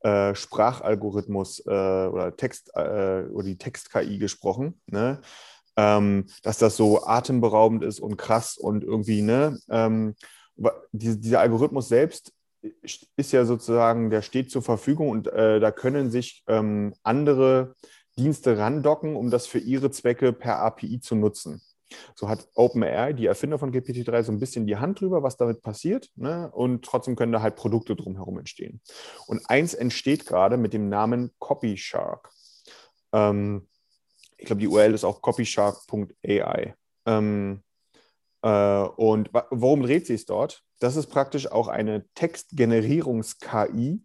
äh, Sprachalgorithmus äh, oder Text äh, oder die Text-KI gesprochen, ne? ähm, dass das so atemberaubend ist und krass und irgendwie, ne? Ähm, dieser Algorithmus selbst ist ja sozusagen, der steht zur Verfügung und äh, da können sich ähm, andere Dienste randocken, um das für ihre Zwecke per API zu nutzen. So hat OpenAI, die Erfinder von GPT-3, so ein bisschen die Hand drüber, was damit passiert. Ne? Und trotzdem können da halt Produkte drumherum entstehen. Und eins entsteht gerade mit dem Namen CopyShark. Ähm, ich glaube, die URL ist auch copyshark.ai. Ähm, äh, und worum dreht sich es dort? Das ist praktisch auch eine Textgenerierungs-KI,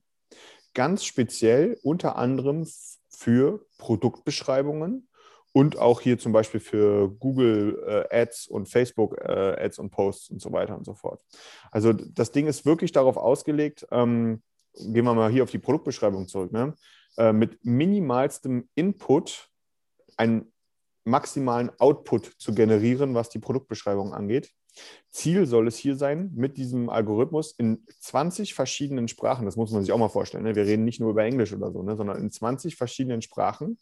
ganz speziell unter anderem für Produktbeschreibungen und auch hier zum Beispiel für Google äh, Ads und Facebook äh, Ads und Posts und so weiter und so fort. Also das Ding ist wirklich darauf ausgelegt, ähm, gehen wir mal hier auf die Produktbeschreibung zurück, ne? äh, mit minimalstem Input einen maximalen Output zu generieren, was die Produktbeschreibung angeht. Ziel soll es hier sein, mit diesem Algorithmus in 20 verschiedenen Sprachen, das muss man sich auch mal vorstellen, ne? wir reden nicht nur über Englisch oder so, ne? sondern in 20 verschiedenen Sprachen,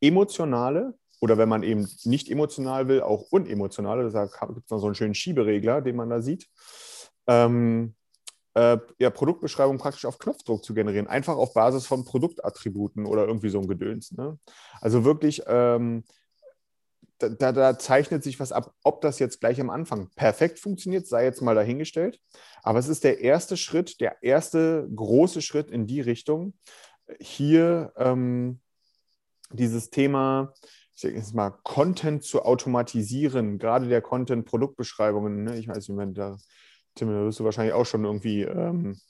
emotionale oder wenn man eben nicht emotional will, auch unemotionale, da gibt es noch so einen schönen Schieberegler, den man da sieht, ähm, äh, ja, Produktbeschreibung praktisch auf Knopfdruck zu generieren, einfach auf Basis von Produktattributen oder irgendwie so ein Gedöns. Ne? Also wirklich, ähm, da, da, zeichnet sich was ab. Ob das jetzt gleich am Anfang perfekt funktioniert, sei jetzt mal dahingestellt. Aber es ist der erste Schritt, der erste große Schritt in die Richtung, hier ähm, dieses Thema, ich sage jetzt mal, Content zu automatisieren, gerade der Content-Produktbeschreibungen. Ne? Ich weiß nicht, wenn da, Tim, da wirst du wahrscheinlich auch schon irgendwie ähm, äh,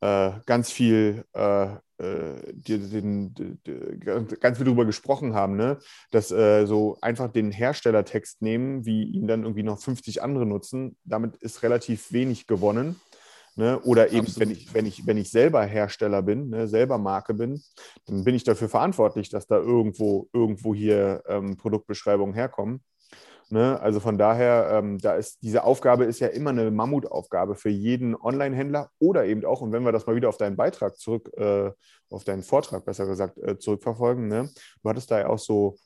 ganz viel äh, äh, den, die, ganz viel darüber gesprochen haben, ne? dass äh, so einfach den Herstellertext nehmen, wie ihn dann irgendwie noch 50 andere nutzen, damit ist relativ wenig gewonnen. Ne? Oder eben, Absolut. wenn ich, wenn, ich, wenn ich selber Hersteller bin, ne, selber Marke bin, dann bin ich dafür verantwortlich, dass da irgendwo, irgendwo hier ähm, Produktbeschreibungen herkommen. Ne? Also von daher, ähm, da ist diese Aufgabe ist ja immer eine Mammutaufgabe für jeden Online-Händler oder eben auch, und wenn wir das mal wieder auf deinen Beitrag zurück, äh, auf deinen Vortrag besser gesagt, äh, zurückverfolgen, ne? du hattest da ja auch so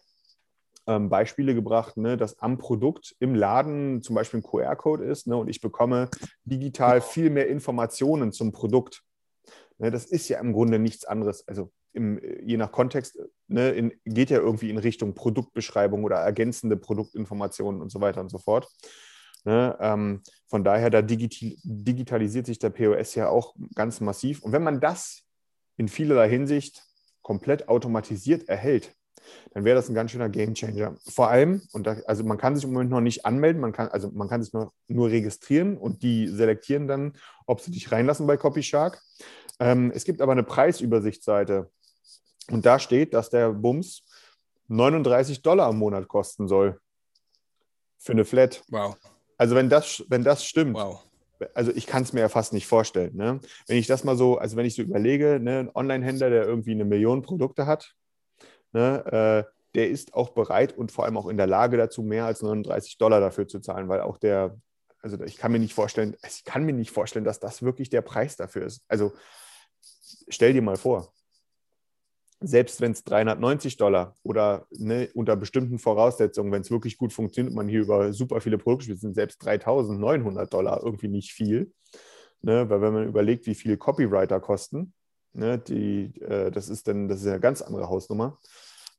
ähm, Beispiele gebracht, ne, dass am Produkt im Laden zum Beispiel ein QR-Code ist ne, und ich bekomme digital viel mehr Informationen zum Produkt. Ne, das ist ja im Grunde nichts anderes. Also im, je nach Kontext ne, in, geht ja irgendwie in Richtung Produktbeschreibung oder ergänzende Produktinformationen und so weiter und so fort. Ne, ähm, von daher, da digital, digitalisiert sich der POS ja auch ganz massiv. Und wenn man das in vielerlei Hinsicht komplett automatisiert erhält, dann wäre das ein ganz schöner Gamechanger. Vor allem, und da, also man kann sich im Moment noch nicht anmelden, man kann, also man kann sich nur, nur registrieren und die selektieren dann, ob sie dich reinlassen bei CopyShark. Ähm, es gibt aber eine Preisübersichtsseite und da steht, dass der Bums 39 Dollar im Monat kosten soll. Für eine Flat. Wow. Also wenn das, wenn das stimmt, Wow. also ich kann es mir ja fast nicht vorstellen. Ne? Wenn ich das mal so, also wenn ich so überlege, ne, ein Online-Händler, der irgendwie eine Million Produkte hat, ne, äh, der ist auch bereit und vor allem auch in der Lage dazu, mehr als 39 Dollar dafür zu zahlen, weil auch der, also ich kann mir nicht vorstellen, ich kann mir nicht vorstellen, dass das wirklich der Preis dafür ist. Also stell dir mal vor. Selbst wenn es 390 Dollar oder ne, unter bestimmten Voraussetzungen, wenn es wirklich gut funktioniert und man hier über super viele Produkte spricht, sind selbst 3900 Dollar irgendwie nicht viel. Ne? Weil wenn man überlegt, wie viel Copywriter kosten, ne, die, äh, das ist dann, das ist eine ganz andere Hausnummer.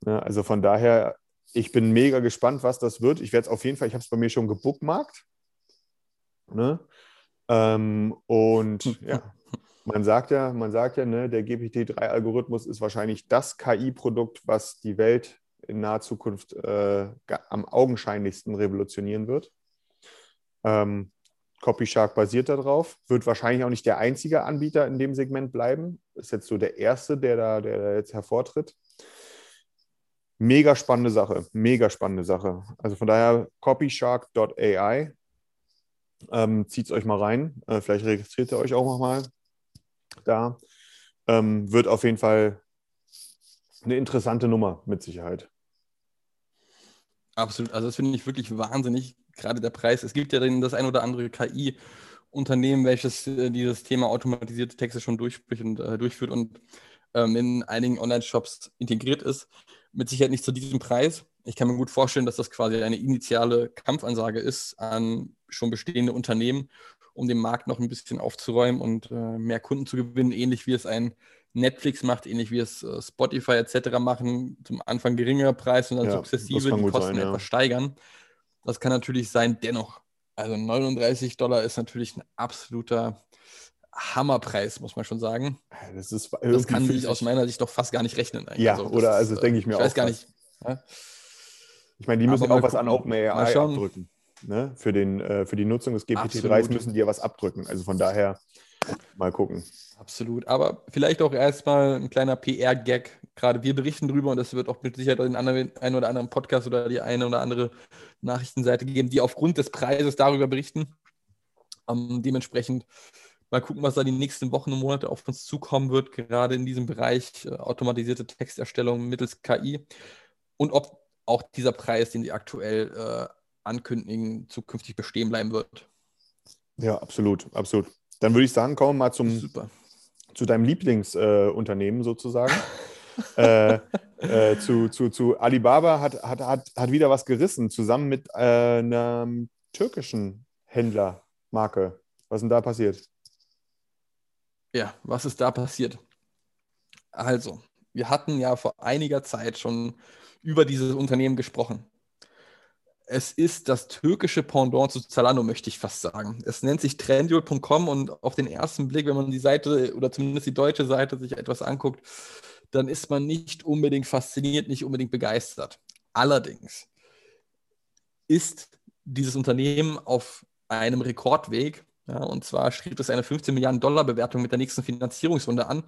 Ne? Also von daher, ich bin mega gespannt, was das wird. Ich werde es auf jeden Fall, ich habe es bei mir schon gebookmarkt. Ne? Ähm, und ja, man sagt ja, man sagt ja, ne, der GPT-3-Algorithmus ist wahrscheinlich das KI-Produkt, was die Welt in naher Zukunft äh, am augenscheinlichsten revolutionieren wird. Ähm, CopyShark basiert darauf, wird wahrscheinlich auch nicht der einzige Anbieter in dem Segment bleiben. Ist jetzt so der erste, der da, der da jetzt hervortritt. Mega spannende Sache, mega spannende Sache. Also von daher copyshark.ai. Ähm, Zieht es euch mal rein. Äh, vielleicht registriert ihr euch auch noch mal da. Ähm, wird auf jeden Fall eine interessante Nummer mit Sicherheit. Absolut. Also das finde ich wirklich wahnsinnig. Gerade der Preis. Es gibt ja das ein oder andere KI-Unternehmen, welches äh, dieses Thema automatisierte Texte schon äh, durchführt und ähm, in einigen Online-Shops integriert ist. Mit Sicherheit nicht zu diesem Preis. Ich kann mir gut vorstellen, dass das quasi eine initiale Kampfansage ist an schon bestehende Unternehmen, um den Markt noch ein bisschen aufzuräumen und äh, mehr Kunden zu gewinnen, ähnlich wie es ein Netflix macht, ähnlich wie es äh, Spotify etc. machen, zum Anfang geringerer Preis und dann ja, sukzessive die Kosten sein, ja. etwas steigern. Das kann natürlich sein, dennoch. Also 39 Dollar ist natürlich ein absoluter Hammerpreis, muss man schon sagen. Das, ist das kann sich aus meiner Sicht doch fast gar nicht rechnen. Eigentlich. Ja, also, oder also das denke ich mir ich auch. Ich weiß gar nicht. Ja? Ich meine, die müssen auch was an OpenAI abdrücken. Ne? Für, den, äh, für die Nutzung des GPT-3s müssen die ja was abdrücken. Also von daher mal gucken. Absolut. Aber vielleicht auch erstmal ein kleiner PR-Gag. Gerade wir berichten drüber und es wird auch mit Sicherheit den anderen, einen oder anderen Podcast oder die eine oder andere Nachrichtenseite geben, die aufgrund des Preises darüber berichten. Ähm, dementsprechend mal gucken, was da die nächsten Wochen und Monate auf uns zukommen wird, gerade in diesem Bereich äh, automatisierte Texterstellung mittels KI. Und ob auch dieser Preis, den sie aktuell äh, ankündigen, zukünftig bestehen bleiben wird. Ja, absolut, absolut. Dann würde ich sagen, kommen wir mal zum, Super. zu deinem Lieblingsunternehmen äh, sozusagen. äh, äh, zu, zu, zu Alibaba hat, hat, hat, hat wieder was gerissen, zusammen mit äh, einer türkischen Händlermarke. Was ist denn da passiert? Ja, was ist da passiert? Also, wir hatten ja vor einiger Zeit schon über dieses Unternehmen gesprochen es ist das türkische Pendant zu Zalando, möchte ich fast sagen. Es nennt sich trendyol.com und auf den ersten Blick, wenn man die Seite oder zumindest die deutsche Seite sich etwas anguckt, dann ist man nicht unbedingt fasziniert, nicht unbedingt begeistert. Allerdings ist dieses Unternehmen auf einem Rekordweg. Ja, und zwar strebt es eine 15 Milliarden Dollar Bewertung mit der nächsten Finanzierungsrunde an.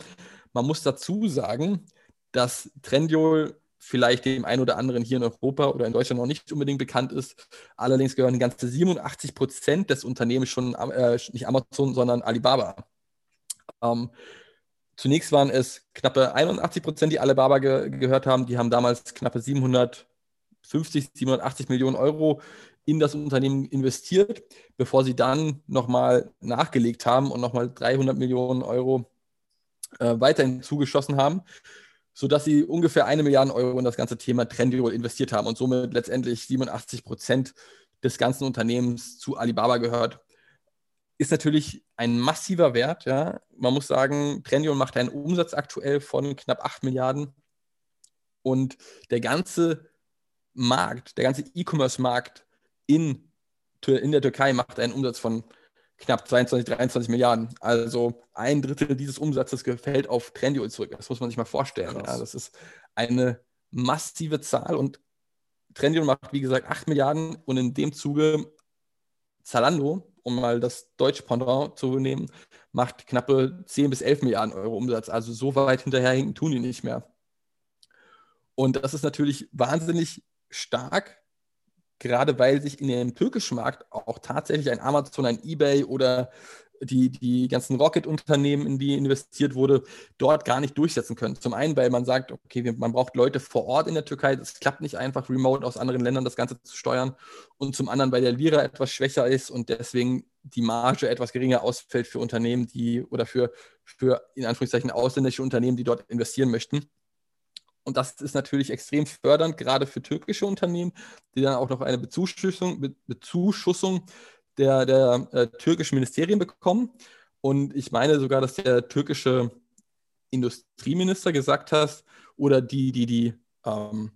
Man muss dazu sagen, dass Trendyol vielleicht dem einen oder anderen hier in Europa oder in Deutschland noch nicht unbedingt bekannt ist. Allerdings gehören ganze 87 Prozent des Unternehmens schon äh, nicht Amazon, sondern Alibaba. Ähm, zunächst waren es knappe 81 Prozent, die Alibaba ge gehört haben. Die haben damals knappe 750, 780 Millionen Euro in das Unternehmen investiert, bevor sie dann nochmal nachgelegt haben und nochmal 300 Millionen Euro äh, weiterhin zugeschossen haben sodass sie ungefähr eine Milliarde Euro in das ganze Thema Trendyol investiert haben und somit letztendlich 87 Prozent des ganzen Unternehmens zu Alibaba gehört. Ist natürlich ein massiver Wert. Ja. Man muss sagen, Trendyol macht einen Umsatz aktuell von knapp 8 Milliarden und der ganze Markt, der ganze E-Commerce-Markt in, in der Türkei macht einen Umsatz von knapp 22, 23 Milliarden. Also ein Drittel dieses Umsatzes fällt auf Trendyol zurück. Das muss man sich mal vorstellen. Ja, das ist eine massive Zahl und Trendyol macht, wie gesagt, 8 Milliarden und in dem Zuge Zalando, um mal das deutsche Pendant zu nehmen, macht knappe 10 bis 11 Milliarden Euro Umsatz. Also so weit hinterherhinken tun die nicht mehr. Und das ist natürlich wahnsinnig stark, gerade weil sich in dem türkischen Markt auch tatsächlich ein Amazon, ein eBay oder die, die ganzen Rocket-Unternehmen, in die investiert wurde, dort gar nicht durchsetzen können. Zum einen, weil man sagt, okay, man braucht Leute vor Ort in der Türkei, das klappt nicht einfach, remote aus anderen Ländern das Ganze zu steuern. Und zum anderen, weil der Lira etwas schwächer ist und deswegen die Marge etwas geringer ausfällt für Unternehmen, die oder für, für in Anführungszeichen ausländische Unternehmen, die dort investieren möchten. Und das ist natürlich extrem fördernd, gerade für türkische Unternehmen, die dann auch noch eine Bezuschussung, Be Bezuschussung der, der äh, türkischen Ministerien bekommen. Und ich meine sogar, dass der türkische Industrieminister gesagt hat, oder die, die, die, ähm,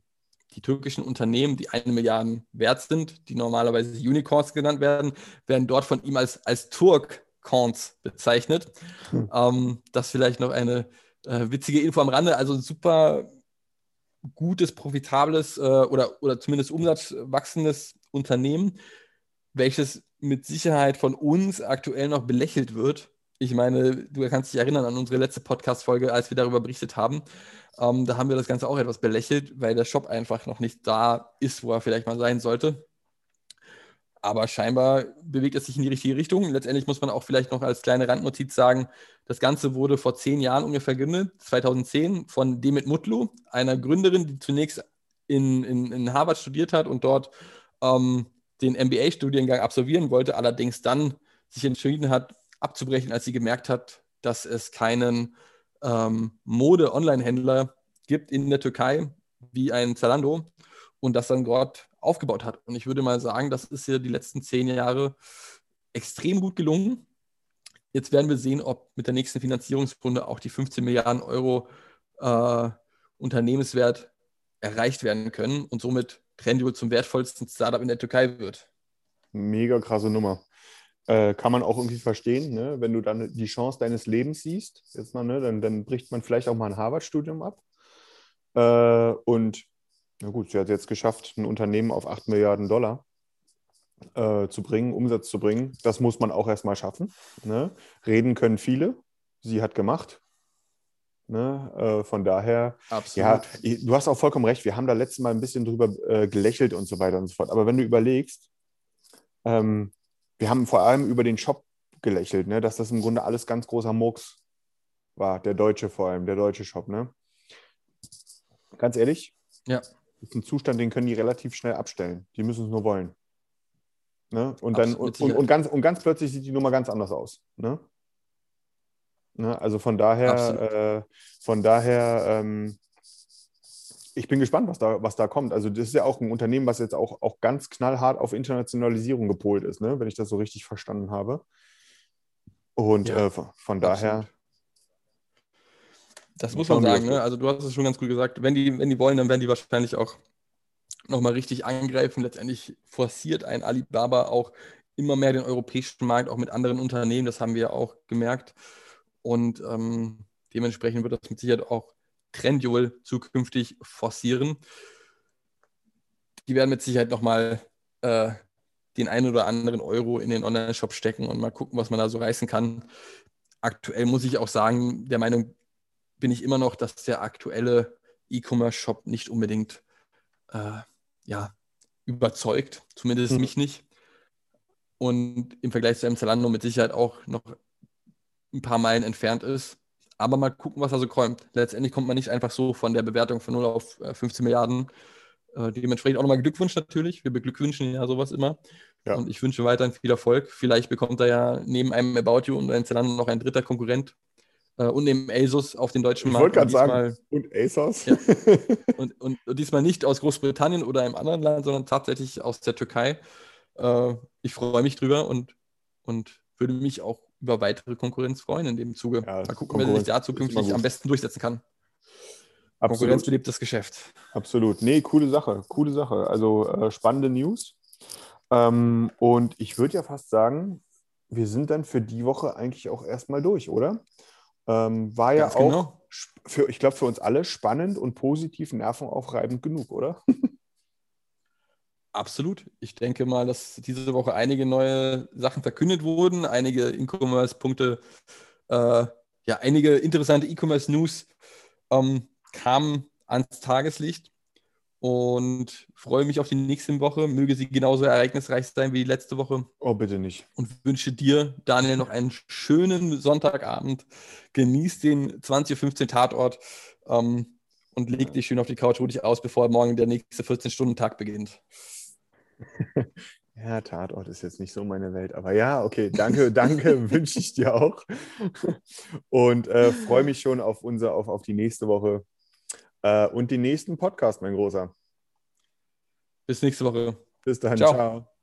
die türkischen Unternehmen, die eine Milliarde wert sind, die normalerweise Unicorns genannt werden, werden dort von ihm als, als Turk-Cons bezeichnet. Hm. Ähm, das vielleicht noch eine äh, witzige Info am Rande. Also super gutes, profitables äh, oder, oder zumindest umsatzwachsendes Unternehmen, welches mit Sicherheit von uns aktuell noch belächelt wird. Ich meine, du kannst dich erinnern an unsere letzte Podcast-Folge, als wir darüber berichtet haben. Ähm, da haben wir das Ganze auch etwas belächelt, weil der Shop einfach noch nicht da ist, wo er vielleicht mal sein sollte. Aber scheinbar bewegt es sich in die richtige Richtung. Letztendlich muss man auch vielleicht noch als kleine Randnotiz sagen, das Ganze wurde vor zehn Jahren ungefähr gegründet, 2010, von Demet Mutlu, einer Gründerin, die zunächst in, in, in Harvard studiert hat und dort ähm, den MBA-Studiengang absolvieren wollte, allerdings dann sich entschieden hat, abzubrechen, als sie gemerkt hat, dass es keinen ähm, Mode-Online-Händler gibt in der Türkei wie ein Zalando und das dann dort aufgebaut hat. Und ich würde mal sagen, das ist hier die letzten zehn Jahre extrem gut gelungen. Jetzt werden wir sehen, ob mit der nächsten Finanzierungsrunde auch die 15 Milliarden Euro äh, Unternehmenswert erreicht werden können und somit Trendyol zum wertvollsten Startup in der Türkei wird. Mega krasse Nummer. Äh, kann man auch irgendwie verstehen, ne? wenn du dann die Chance deines Lebens siehst, jetzt mal, ne? dann, dann bricht man vielleicht auch mal ein Harvard-Studium ab. Äh, und na gut, sie hat jetzt geschafft, ein Unternehmen auf 8 Milliarden Dollar äh, zu bringen, Umsatz zu bringen. Das muss man auch erstmal schaffen. Ne? Reden können viele. Sie hat gemacht. Ne? Äh, von daher, Absolut. ja, du hast auch vollkommen recht. Wir haben da letztes Mal ein bisschen drüber äh, gelächelt und so weiter und so fort. Aber wenn du überlegst, ähm, wir haben vor allem über den Shop gelächelt, ne? dass das im Grunde alles ganz großer Murks war, der deutsche vor allem, der deutsche Shop. Ne? Ganz ehrlich, ja. Ist ein Zustand, den können die relativ schnell abstellen. Die müssen es nur wollen. Ne? Und, dann, und, und, und, ganz, und ganz plötzlich sieht die Nummer ganz anders aus. Ne? Ne? Also von daher, äh, von daher ähm, ich bin gespannt, was da, was da kommt. Also das ist ja auch ein Unternehmen, was jetzt auch, auch ganz knallhart auf Internationalisierung gepolt ist, ne? wenn ich das so richtig verstanden habe. Und ja, äh, von daher. Das muss man sagen. Ne? Also du hast es schon ganz gut gesagt. Wenn die, wenn die wollen, dann werden die wahrscheinlich auch nochmal richtig angreifen. Letztendlich forciert ein Alibaba auch immer mehr den europäischen Markt, auch mit anderen Unternehmen. Das haben wir auch gemerkt. Und ähm, dementsprechend wird das mit Sicherheit auch Trendyol zukünftig forcieren. Die werden mit Sicherheit nochmal äh, den einen oder anderen Euro in den Online-Shop stecken und mal gucken, was man da so reißen kann. Aktuell muss ich auch sagen, der Meinung bin ich immer noch, dass der aktuelle E-Commerce-Shop nicht unbedingt äh, ja, überzeugt, zumindest mhm. mich nicht. Und im Vergleich zu einem Zalando mit Sicherheit auch noch ein paar Meilen entfernt ist. Aber mal gucken, was da so kommt. Letztendlich kommt man nicht einfach so von der Bewertung von 0 auf 15 äh, Milliarden. Äh, dementsprechend auch nochmal Glückwunsch natürlich. Wir beglückwünschen ja sowas immer. Ja. Und ich wünsche weiterhin viel Erfolg. Vielleicht bekommt er ja neben einem About You und einem Zalando noch ein dritter Konkurrent und neben ASUS auf den deutschen Markt. Ich wollte gerade sagen, und ASUS. Ja. Und, und, und, diesmal nicht aus Großbritannien oder einem anderen Land, sondern tatsächlich aus der Türkei. Äh, ich freue mich drüber und, und würde mich auch über weitere Konkurrenz freuen in dem Zuge. Ja, Mal gucken, wer sich da zukünftig am besten durchsetzen kann. Absolut. Konkurrenz belebt das Geschäft. Absolut. Nee, coole Sache. Coole Sache. Also äh, spannende News. Ähm, und ich würde ja fast sagen, wir sind dann für die Woche eigentlich auch erstmal durch, oder? Ähm, war ja Ganz auch, genau. für, ich glaube, für uns alle spannend und positiv nervenaufreibend genug, oder? Absolut. Ich denke mal, dass diese Woche einige neue Sachen verkündet wurden, einige E-Commerce-Punkte, äh, ja, einige interessante E-Commerce-News ähm, kamen ans Tageslicht und freue mich auf die nächste Woche. Möge sie genauso ereignisreich sein wie die letzte Woche. Oh, bitte nicht. Und wünsche dir, Daniel, noch einen schönen Sonntagabend. Genieß den 20.15 Uhr Tatort ähm, und leg dich schön auf die Couch, ruh dich aus, bevor morgen der nächste 14-Stunden-Tag beginnt. Ja, Tatort ist jetzt nicht so meine Welt, aber ja, okay, danke, danke, wünsche ich dir auch. Und äh, freue mich schon auf, unser, auf, auf die nächste Woche. Äh, und den nächsten Podcast, mein Großer. Bis nächste Woche. Bis dahin, Ciao. ciao.